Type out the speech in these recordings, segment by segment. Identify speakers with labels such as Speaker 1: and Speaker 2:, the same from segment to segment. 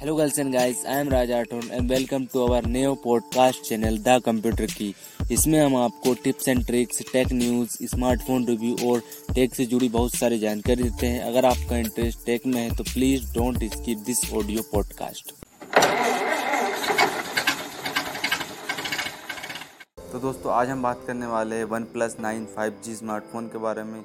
Speaker 1: Hello girls and guys, I am Raj Aton and welcome to our new podcast channel the computer की इसमें हम आपको tips and tricks tech news smartphone review और tech से जुड़ी बहुत सारी जानकारी देते हैं। अगर आपका इंटरेस्ट टेक में है तो please don't skip this audio podcast
Speaker 2: तो दोस्तों आज हम बात करने वाले हैं OnePlus nine five G smartphone के बारे में।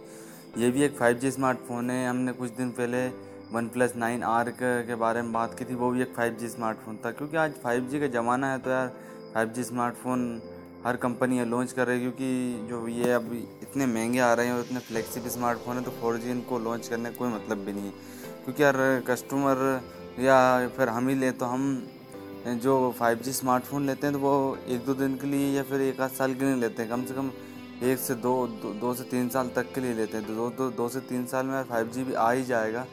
Speaker 2: ये भी एक फाइव जी स्मार्टफ़ोन है। हमने कुछ दिन पहले वन प्लस नाइन आर के बारे में बात की थी वो भी एक फाइव जी स्मार्टफ़ोन था। क्योंकि आज फाइव जी का ज़माना है तो यार फाइव जी स्मार्टफ़ोन हर कंपनी है लॉन्च कर रही है क्योंकि जो ये अब इतने महँगे आ रहे हैं और इतने फ्लेक्सिबल स्मार्टफ़ोन है तो फोर जी इनको लॉन्च करने का कोई मतलब भी नहीं है। क्योंकि यार कस्टमर या फिर हम ही ले तो हम जो फाइव जी स्मार्टफ़ोन लेते हैं तो वो एक दो दिन के लिए या फिर एक आध साल के लिए लेते हैं। कम से कम एक से दो दो, दो से तीन साल तक के लिए लेते हैं। तो दो दो, दो से तीन साल में फाइव जी भी आ ही जाएगा।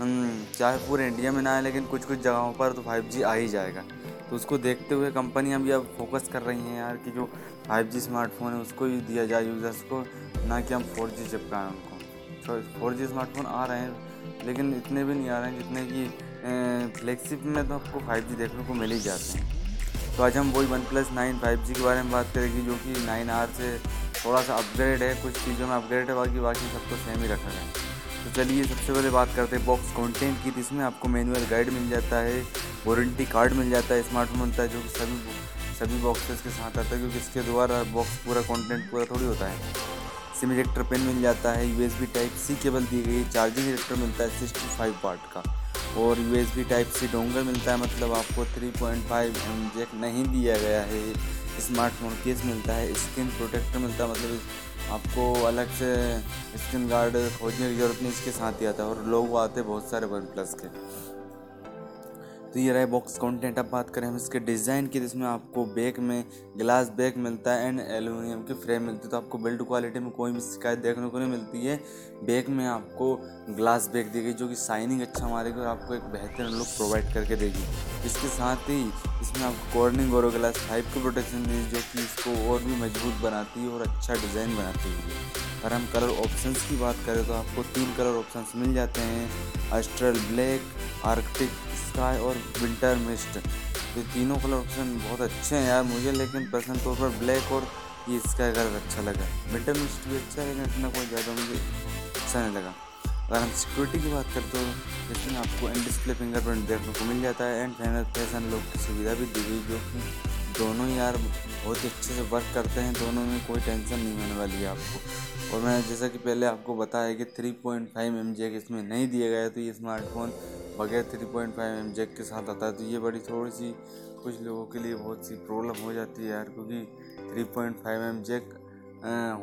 Speaker 2: चाहे पूरे इंडिया में ना आए, लेकिन कुछ कुछ जगहों पर तो फाइव आ ही जाएगा। तो उसको देखते हुए कंपनियाँ भी अब फोकस कर रही हैं यार कि जो फाइव स्मार्टफ़ोन है, उसको ही दिया जाए यूज़र्स को, ना कि हम फोर जी चिपकाएँ उनको। तो फोर जी स्मार्टफ़ोन आ रहे हैं, लेकिन इतने भी नहीं आ रहे हैं जितने कि फ्लेक्सिप में तो आपको फाइव देखने को मिल ही जाते हैं। तो आज हम वही वन प्लस नाइन फाइव के बारे में बात करेंगे, जो कि नाइन आर से थोड़ा सा अपग्रेड है, कुछ चीज़ों में अपग्रेड है बाकी बाकी सबको सेम ही रखा गया। है तो चलिए सबसे पहले बात करते हैं बॉक्स कंटेंट की तो इसमें आपको मैनुअल गाइड मिल जाता है वारंटी कार्ड मिल जाता है स्मार्टफ़ोन मिलता है, जो कि सभी सभी बॉक्सेस के साथ आता है, क्योंकि इसके द्वारा बॉक्स पूरा कंटेंट पूरा थोड़ी होता है। सिम इलेक्टर पेन मिल जाता है यूएसबी टाइप सी केबल दी गई चार्जिंग इलेक्टर मिलता है सिक्सटी फाइव वाट का। और यूएसबी टाइप सी डोंगर मिलता है मतलब आपको थ्री पॉइंट फाइव जैक नहीं दिया गया है। स्मार्टफ़ोन केस मिलता है स्क्रीन प्रोटेक्टर मिलता है मतलब आपको अलग से स्क्रीन गार्ड खोजने की ज़रूरत नहीं इसके साथ ही आता है और लोग आते हैं बहुत सारे वन प्लस के। तो ये रहे बॉक्स कंटेंट अब बात करें हम इसके डिज़ाइन की, जिसमें आपको बैक में ग्लास बैक मिलता है एंड एल्यूमिनियम की फ्रेम मिलती है। तो आपको बिल्ड क्वालिटी में कोई भी शिकायत देखने को नहीं मिलती है। बैक में आपको ग्लास बैक दी गई, जो कि शाइनिंग अच्छा मारेगी और आपको एक बेहतरीन लुक प्रोवाइड करके देगी। इसके साथ ही इसमें आपको कॉर्निंग और ग्लास फाइव की प्रोटेक्शन दी जो कि इसको और भी मज़बूत बनाती है और अच्छा डिज़ाइन बनाती है। अगर हम कलर ऑप्शंस की बात करें तो आपको तीन कलर ऑप्शंस मिल जाते हैं अस्ट्रल ब्लैक आर्कटिक स्काई और विंटर मिस्ट ये तीनों कलर ऑप्शन बहुत अच्छे हैं यार मुझे, लेकिन पर्सनल तौर पर ब्लैक और ये स्काई कलर अच्छा लगा। विंटर मिस्ट भी अच्छा है, लेकिन इतना कोई ज़्यादा मुझे अच्छा नहीं लगा। अगर हम सिक्योरिटी की बात करें तो इसमें आपको एंड डिस्प्ले फिंगरप्रिंट देखने को मिल जाता है एंड फैनल फैसन लोग की सुविधा भी दी गई, जो कि दोनों यार बहुत ही अच्छे से वर्क करते हैं, दोनों में कोई टेंशन नहीं होने वाली है आपको। और मैं जैसा कि पहले आपको बताया कि 3.5 पॉइंट फाइव एम इसमें नहीं दिया गया तो ये स्मार्टफ़ोन बगैर three point five M jack के साथ आता है तो ये बड़ी थोड़ी सी कुछ लोगों के लिए बहुत सी प्रॉब्लम हो जाती है यार, क्योंकि three point five M jack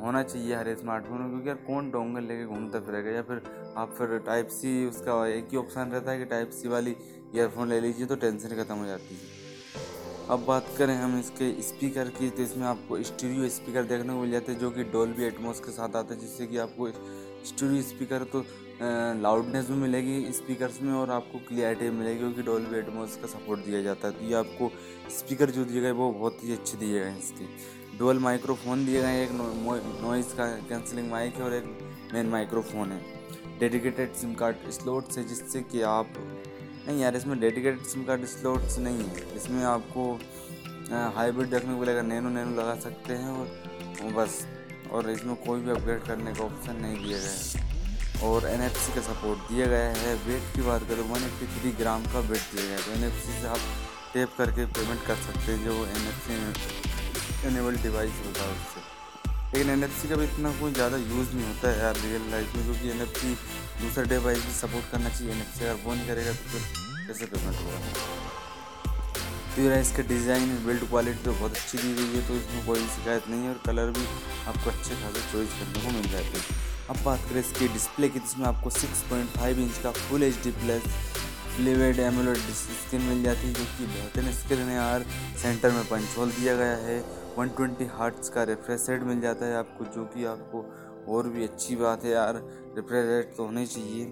Speaker 2: होना चाहिए हर स्मार्टफ़ोन में, क्योंकि यार कौन डोंगल लेके घूमता फिरेगा, या फिर आप फिर टाइप सी उसका एक ही ऑप्शन रहता है कि टाइप सी वाली ईयरफोन ले लीजिए तो टेंशन ख़त्म हो जाती है। अब बात करें हम इसके स्पीकर की तो इसमें आपको स्टूडियो स्पीकर देखने को मिल जाते हैं, जो कि डोल्बी एटमोस के साथ आता है, जिससे कि आपको स्टूडियो स्पीकर तो लाउडनेस भी मिलेगी स्पीकर्स में और आपको क्लियरिटी मिलेगी क्योंकि डोल्बी एटमोस का सपोर्ट दिया जाता है। तो ये आपको स्पीकर जो दिए गए, वो बहुत ही अच्छे दिए गए हैं इसके। डुअल माइक्रोफोन दिए गए एक नॉइस का कैंसिलिंग माइक है और एक मेन माइक्रोफोन है। डेडिकेटेड सिम कार्ड स्लोट्स है, जिससे कि आप, नहीं यार, इसमें डेडिकेटेड सिम कार्ड स्लोट्स नहीं है। इसमें आपको हाइब्रिड देखने को मिलेगा नैनो नैनो लगा सकते हैं और बस। और इसमें कोई भी अपग्रेड करने का ऑप्शन नहीं दिया गया है। और एनएफसी का सपोर्ट दिया गया है। वेट की बात करें वन एट्टी ग्राम का वेट दिया गया है। तो एन से आप टेप करके पेमेंट कर सकते हैं जो N F C enable device होता है उससे। लेकिन एनएफसी का भी इतना कोई ज़्यादा यूज़ नहीं होता है यार रियल लाइफ में, क्योंकि एनएफसी दूसरे डिवाइस भी सपोर्ट करना चाहिए। एन अगर वो नहीं करेगा तो फिर कैसे पेमेंट होगा? ये इसका डिज़ाइन बिल्ड क्वालिटी तो बहुत अच्छी दी गई है तो इसमें कोई शिकायत नहीं है और कलर भी आपको अच्छे खासे चॉइस करने को मिल जाते हैं। अब बात करें इसके डिस्प्ले की, जिसमें आपको 6.5 इंच का full H D plus fluid AMOLED screen मिल जाती है, जो कि बेहतरीन स्क्रीन है यार सेंटर में पंच होल दिया गया है। 120 हार्ट्स का रिफ्रेश रेट मिल जाता है आपको, जो कि आपको और भी अच्छी बात है यार रिफ्रेश रेट तो होनी चाहिए।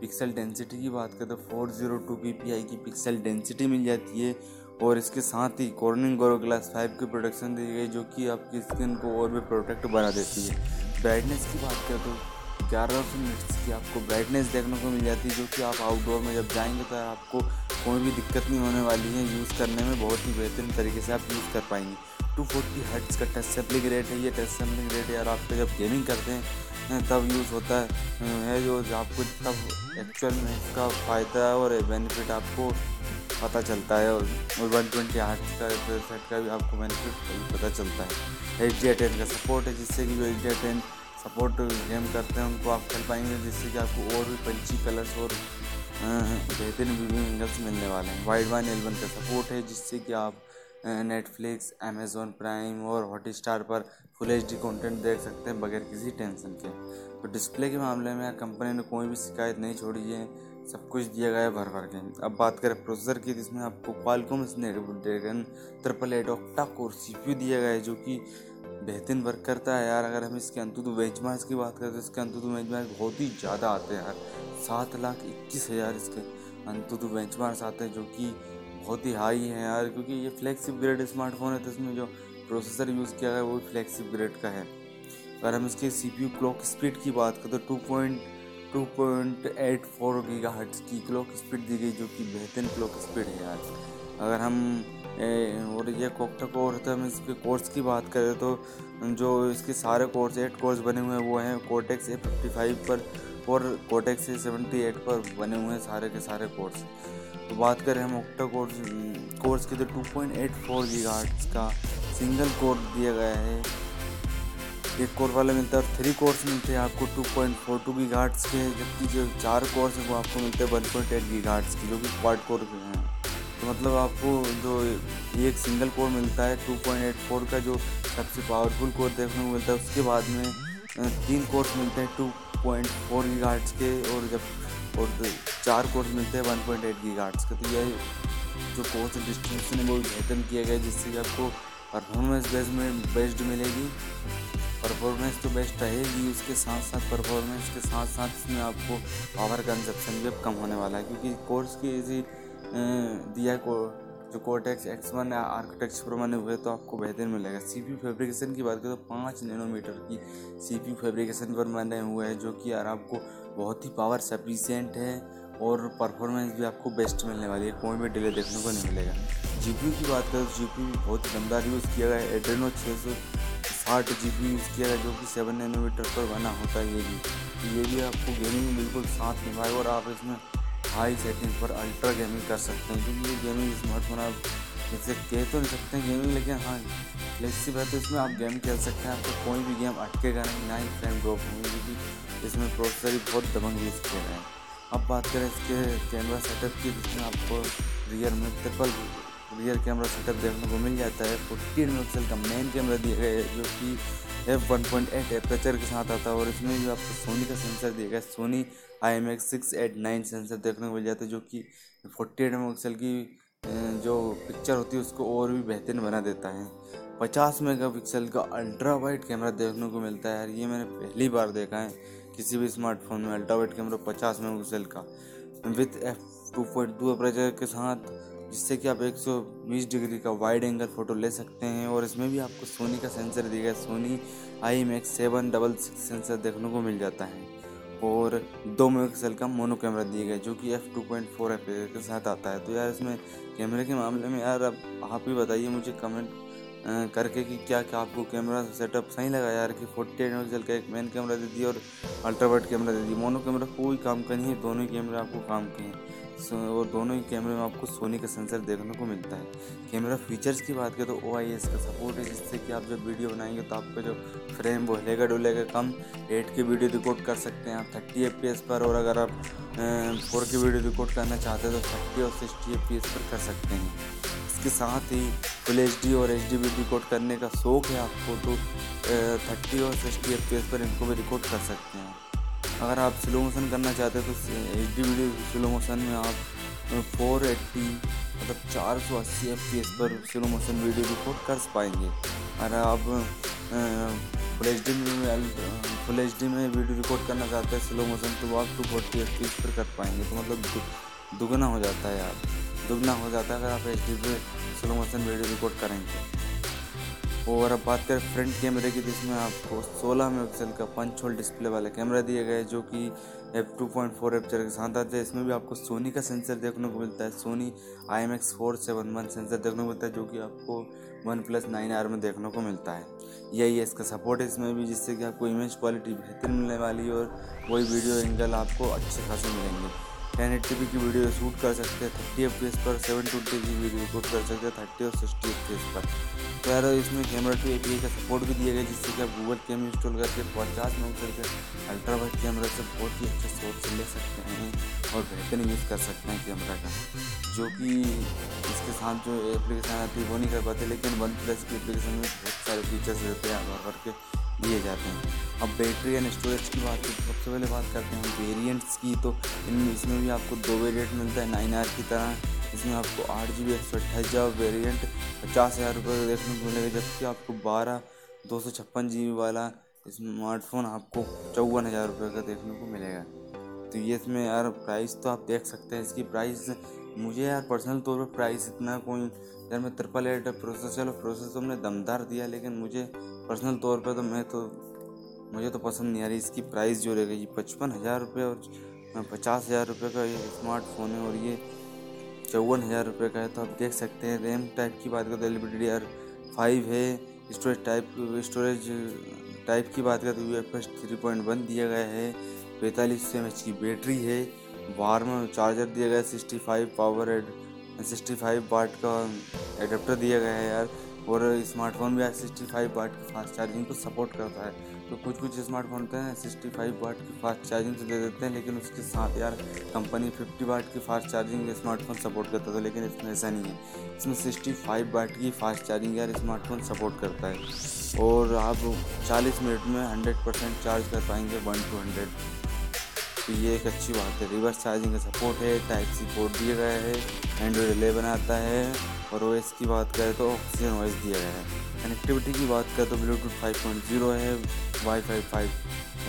Speaker 2: पिक्सल डेंसिटी की बात करें तो four zero two P P I की पिक्सल डेंसिटी मिल जाती है। और इसके साथ ही कॉर्निंग गोरो ग्लास फाइव की प्रोटेक्शन दी गई जो कि आपकी स्किन को और भी प्रोटेक्ट बना देती है। ब्राइटनेस की बात करें तो ग्यारह सौ मिनट्स की आपको ब्राइटनेस देखने को मिल जाती है, जो कि आप आउटडोर में जब जाएँगे तो आपको कोई भी दिक्कत नहीं होने वाली है। यूज़ करने में बहुत ही बेहतरीन तरीके से आप यूज़ कर पाएँगे। टू फोर्टी हर्ट्स का टच सैम्पलिंग रेट है। ये टच सैम्पलिंग रेट यार आप जब गेमिंग करते हैं तब यूज़ होता है जो आपको तब एक्चुअल में इसका फ़ायदा और बेनिफिट आपको पता चलता है और वन ट्वेंटी आठ का सेट का भी आपको बेनिफिट पता चलता है। एच डी टेन का सपोर्ट है, जिससे कि जो H D ten support game करते हैं, उनको आप खेल पाएँगे, जिससे कि आपको और भी पंची कलर्स और बेहतरीन वीविंग एंगल्स मिलने वाले हैं। वाइड वन एलेवन का सपोर्ट है, जिससे कि आप नेटफ्लिक्स अमेज़ोन प्राइम और हॉट स्टार पर फुल एच डी कॉन्टेंट देख सकते हैं, बगैर किसी टेंशन के। तो डिस्प्ले के मामले में कंपनी ने कोई भी शिकायत नहीं छोड़ी है। सब कुछ दिया गया है भर भर के। अब बात करें प्रोसेसर की, जिसमें आपको Qualcomm Snapdragon triple eight octa core सी दिया गया है, जो कि बेहतरीन वर्क करता है यार। अगर हम इसके अंतु तो बेंच की बात करें तो इसके अंतु तो बेंच बहुत ही ज़्यादा आते हैं यार। सात लाख इक्कीस हज़ार इसके अंतु तो बेंच आते हैं, जो कि बहुत ही हाई है यार, क्योंकि ये फ्लैगशिप ग्रेड स्मार्टफ़ोन है तो इसमें जो प्रोसेसर यूज़ किया गया है, वो फ्लैगशिप ग्रेड का है। अगर हम इसके सी क्लॉक स्पीड की बात करें तो two point two point eight four giga hertz की क्लॉक स्पीड दी गई जो कि बेहतरीन क्लॉक स्पीड है यार। अगर हम ए, और ये कोकटा कोर तो हम इसके कोर्स की बात करें तो जो इसके सारे कोर्स एट कोर्स बने हुए हैं वो हैं कोटेक्स ए फिफ्टी फाइव पर और कोटेक्स ए सेवेंटी एट पर बने हुए हैं सारे के सारे कोर्स तो बात करें हम ओक्टा कोर्स कोर्स के तो two point eight four giga का सिंगल कोर दिया गया है। एक कोर वाला मिलता है और थ्री कोर्स मिलते हैं आपको टू पॉइंट फोर टू की गार्ड्स के, जबकि जो चार कोर्स हैं वो आपको मिलते हैं वन पॉइंट एट की गार्ड्स की, जो कि क्वाड कोर के हैं। तो मतलब आपको जो एक सिंगल कोर मिलता है टू पॉइंट एट फोर का जो सबसे पावरफुल कोर देखने को मिलता है, उसके बाद में तीन कोर्स मिलते हैं टू पॉइंट फोर की गार्ड्स के, और जब, और चार कोर्स मिलते हैं वन पॉइंट एट की गार्ड्स के तो यह जो कोर्स डिस्ट्रीब्यूशन है, वो बेहतर किया गया जिससे कि आपको परफॉर्मेंस बेस में बेस्ड मिलेगी। परफॉर्मेंस तो बेस्ट रहेगी, उसके साथ साथ परफॉर्मेंस के साथ साथ इसमें आपको पावर कंजप्शन भी अब कम होने वाला है, क्योंकि कोर्स की इसी दिया को, जो कोटेक्स एक्स वन आर्किटेक्चर पर बने हुए तो आपको बेहतर मिलेगा। सी पी फेब्रिकेशन की बात करें तो पाँच नैनोमीटर की सी पी फेब्रिकेशन पर बने हुए हैं, जो कि यार आपको बहुत ही पावर सफिशियंट है और परफॉर्मेंस भी आपको बेस्ट मिलने वाली है, कोई भी डिले देखने को नहीं मिलेगा। जीपीयू की बात करें तो जी भी बहुत दमदार यूज़ किया गया है एड्रेनो छः सौ साठ जी बी यूज़ किया है जो कि सेवन नैनोमीटर पर बना होता है ये भी। तो ये भी आपको गेमिंग बिल्कुल साथ निभाए और आप इसमें हाई सेटिंग पर अल्ट्रा गेमिंग कर सकते हैं। क्योंकि ये गेमिंग स्मार्टफ़ोन आप जैसे कह तो नहीं सकते हैं गेमिंग लेकिन हाँ फ्लेक्सिबल है तो इसमें आप गेम खेल सकते हैं। आपको कोई भी गेम अटकेगा नहीं ना ही फ्रेम ड्रॉप होंगे क्योंकि इसमें प्रोसेसर भी बहुत दबंग यूज़ किया गया है। अब बात करें इसके कैमरा सेटअप की, जिसमें आपको रियर में ट्रिपल रियर कैमरा सेटअप देखने को मिल जाता है। फोर्टीन मेगापिक्सल का मेन कैमरा दिया गया है, जो कि F one point eight aperture के साथ आता है और इसमें भी आपको सोनी का सेंसर दिया गया है Sony I M X six eight nine sensor देखने को मिल जाता है, जो कि फोर्टी एट मेगापिक्सल की जो पिक्चर होती है, उसको और भी बेहतरीन बना देता है। पचास मेगापिक्सल का अल्ट्रा वाइड कैमरा देखने को मिलता है। यार ये मैंने पहली बार देखा है किसी भी स्मार्टफ़ोन में अल्ट्रा वाइड कैमरा पचास मेगापिक्सल का। With F two point two aperture के साथ जिससे कि आप 120 डिग्री का वाइड एंगल फ़ोटो ले सकते हैं और इसमें भी आपको सोनी का सेंसर दिया गया Sony I M X seven double six sensor देखने को मिल जाता है और दो मेगापिक्सल का मोनो कैमरा दिया गया जो कि F two point four F के साथ आता है। तो यार इसमें कैमरे के मामले में यार अब आप ही बताइए मुझे कमेंट करके कि क्या क्या आपको कैमरा सेटअप सही लगा यार कि फोर्टी एट मेगापिक्सल का एक मेन कैमरा दे दिया और अल्ट्रावाइट कैमरा दे दिया मोनो कैमरा कोई काम का नहीं है, दोनों ही कैमरे आपको काम के हैं। और दोनों ही कैमरे में आपको सोनी का सेंसर देखने को मिलता है। कैमरा फीचर्स की बात करें तो OIS का सपोर्ट है, जिससे कि आप जब वीडियो बनाएँगे तो आपका जो फ्रेम वो हिलेगा डुलेगा, कम एट की वीडियो रिकॉर्ड कर सकते हैं आप थर्टी एफ़ पर, और अगर आप फोर की वीडियो रिकॉर्ड करना चाहते हैं तो थर्टी और सिक्सटी एफ़ पर कर सकते हैं। इसके साथ ही फुल एच और एच डी रिकॉर्ड करने का शौक है आपको तो थर्टी और सिक्सटी एफ़ पर इनको भी रिकॉर्ड कर सकते हैं अगर आप स्लो मोशन करना चाहते हैं तो H D video slow motion में आप फोर एट्टी मतलब चार सौ अस्सी एफ़ पी एस पर स्लो मोशन वीडियो रिकॉर्ड कर पाएँगे। अगर आप फुल एच डी में फुल एच डी में वीडियो रिकॉर्ड करना चाहते हैं स्लो मोशन तो आप two forty F P S पर कर पाएँगे। तो मतलब दुगना हो जाता है यार। दुगना हो जाता है अगर आप एच डी पे स्लो मोशन वीडियो रिकॉर्ड करेंगे। और अब बात करें फ्रंट कैमरे की तो इसमें आपको 16 मेगापिक्सल का पंच होल डिस्प्ले वाला कैमरा दिया गया है, जो कि F two point four F के साथ आते हैं। इसमें भी आपको सोनी का सेंसर देखने को मिलता है। Sony I M X four seven one sensor देखने को मिलता है, जो कि आपको वन प्लस नाइन आर में देखने को मिलता है। यही है इसका सपोर्ट है इसमें भी, जिससे कि आपको इमेज क्वालिटी बेहतर मिलने वाली है और वही वीडियो एंगल आपको अच्छे खासे मिलेंगे। टेन एट जी की वीडियो शूट कर सकते हैं थर्टी एफ़ पर सेवन ट्वेंटी जी वीडियो शूट कर सकते हैं थर्टी और सिक्सटी एफ़ पर। तो यार, इसमें कैमरा टू ए का सपोर्ट भी दिया गया, जिससे कि आप गूगल कैम इंस्टॉल करके पचास मेगापिक्सल के अल्ट्रा वाइट कैमरा से बहुत ही अच्छा सोर्स ले सकते हैं और बेहतरीन यूज़ कर सकते हैं कैमरा का। जो कि इसके साथ जो एप्लीकेशन आती है, वो नहीं कर पाते, लेकिन वन प्लस की एप्लीकेशन में बहुत सारे फीचर्स रहते हैं करके दिए जाते हैं। अब बैटरी एंड स्टोरेज की बात करें, सबसे पहले बात करते हैं वेरिएंट्स की। तो इनमें, इसमें भी आपको दो वेरिएंट मिलता है नाइन आर की तरह। इसमें आपको आठ जी बी एक सौ अट्ठाईस जी वेरियंट पचास हज़ार रुपये का देखने को मिलेगा, जबकि आपको बारह दो सौ छप्पन जी बी वाला स्मार्टफ़ोन आपको चौवन हज़ार रुपये का देखने को मिलेगा। तो ये इसमें यार प्राइस तो आप देख सकते हैं, इसकी प्राइस मुझे यार पर्सनल तौर पर प्राइस इतना कोई, यार मैं ट्रिपल एट प्रोसेस चलो प्रोसेस तो हमने दमदार दिया, लेकिन मुझे पर्सनल तौर पर तो मैं तो मुझे तो पसंद नहीं आ रही इसकी प्राइस जो रहेगा ये पचपन हज़ार रुपये और पचास हज़ार रुपये का ये स्मार्टफ़ोन है और ये चौवन हज़ार रुपये का है तो आप देख सकते हैं रैम टाइप की बात करें तो L B D R five है स्टोरेज टाइप स्टोरेज टाइप की बात करें तो U F S three point one दिया गया है पैंतालीस एम की बैटरी है। वार्म चार्जर दिया गया, सिक्सटी फाइव पावर एड, सिक्सटी फाइव वाट का एडेप्टर दिया गया है यार। और स्मार्टफ़ोन भी आज सिक्सटी फाइव वाट की फास्ट चार्जिंग को सपोर्ट करता है। तो कुछ कुछ स्मार्टफ़ोन होते हैं सिक्सटी फाइव वाट की फास्ट चार्जिंग तो दे देते हैं, लेकिन उसके साथ यार कंपनी फिफ्टी वाट की फास्ट चार्जिंग स्मार्टफ़ोन सपोर्ट करता था लेकिन इसमें ऐसा नहीं है। इसमें सिक्सटी फाइव वाट की फास्ट चार्जिंग यार स्मार्टफ़ोन सपोर्ट करता है। और आप चालीस मिनट में हंड्रेड परसेंट चार्ज कर पाएँगे वन टू हंड्रेड। तो ये एक अच्छी बात है। रिवर्स चार्जिंग का सपोर्ट है, टाइप सी पोर्ट दिया गया है एंड्रॉयड एलेवन आता है और ओएस की बात करें तो ऑक्सीजन ओएस दिया गया है। कनेक्टिविटी की बात करें तो ब्लूटूथ 5.0 है wifi five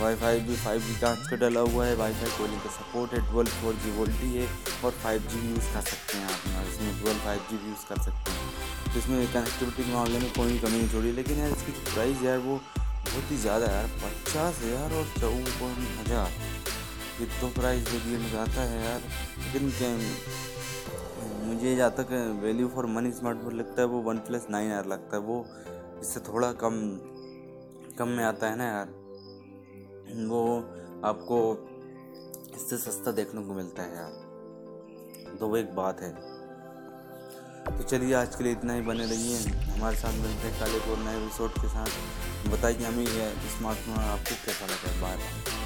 Speaker 2: wifi भी फाइव जी का का डला हुआ है वाई फाई कॉलिंग का सपोर्ट है ट्वेल्व फोर जी वोल्टी है और फाइव जी भी यूज़ कर सकते हैं आप इसमें ट्वेल्व फाइव जी भी यूज़ कर सकते हैं। तो इसमें कनेक्टिविटी के मामले में कोई कमी नहीं छोड़ी, लेकिन यार इसकी प्राइस यार वो बहुत ही ज़्यादा यार, पचास हज़ार और चौवन हज़ार। ये तो प्राइस देखिए जाता है यार, लेकिन मुझे जहाँ तक वैल्यू फॉर मनी स्मार्टफ़ोन लगता है, वो वन प्लस नाइन आर लगता है। वो इससे थोड़ा कम कम में आता है ना यार। वो आपको इससे सस्ता देखने को मिलता है यार। तो वो एक बात है। तो चलिए, आज के लिए इतना ही बने रहिए। हमारे साथ मिलते हैं काले को नए एपिसोड के साथ। बताइए हमें स्मार्टफ़ोन आपको कैसा लगा bye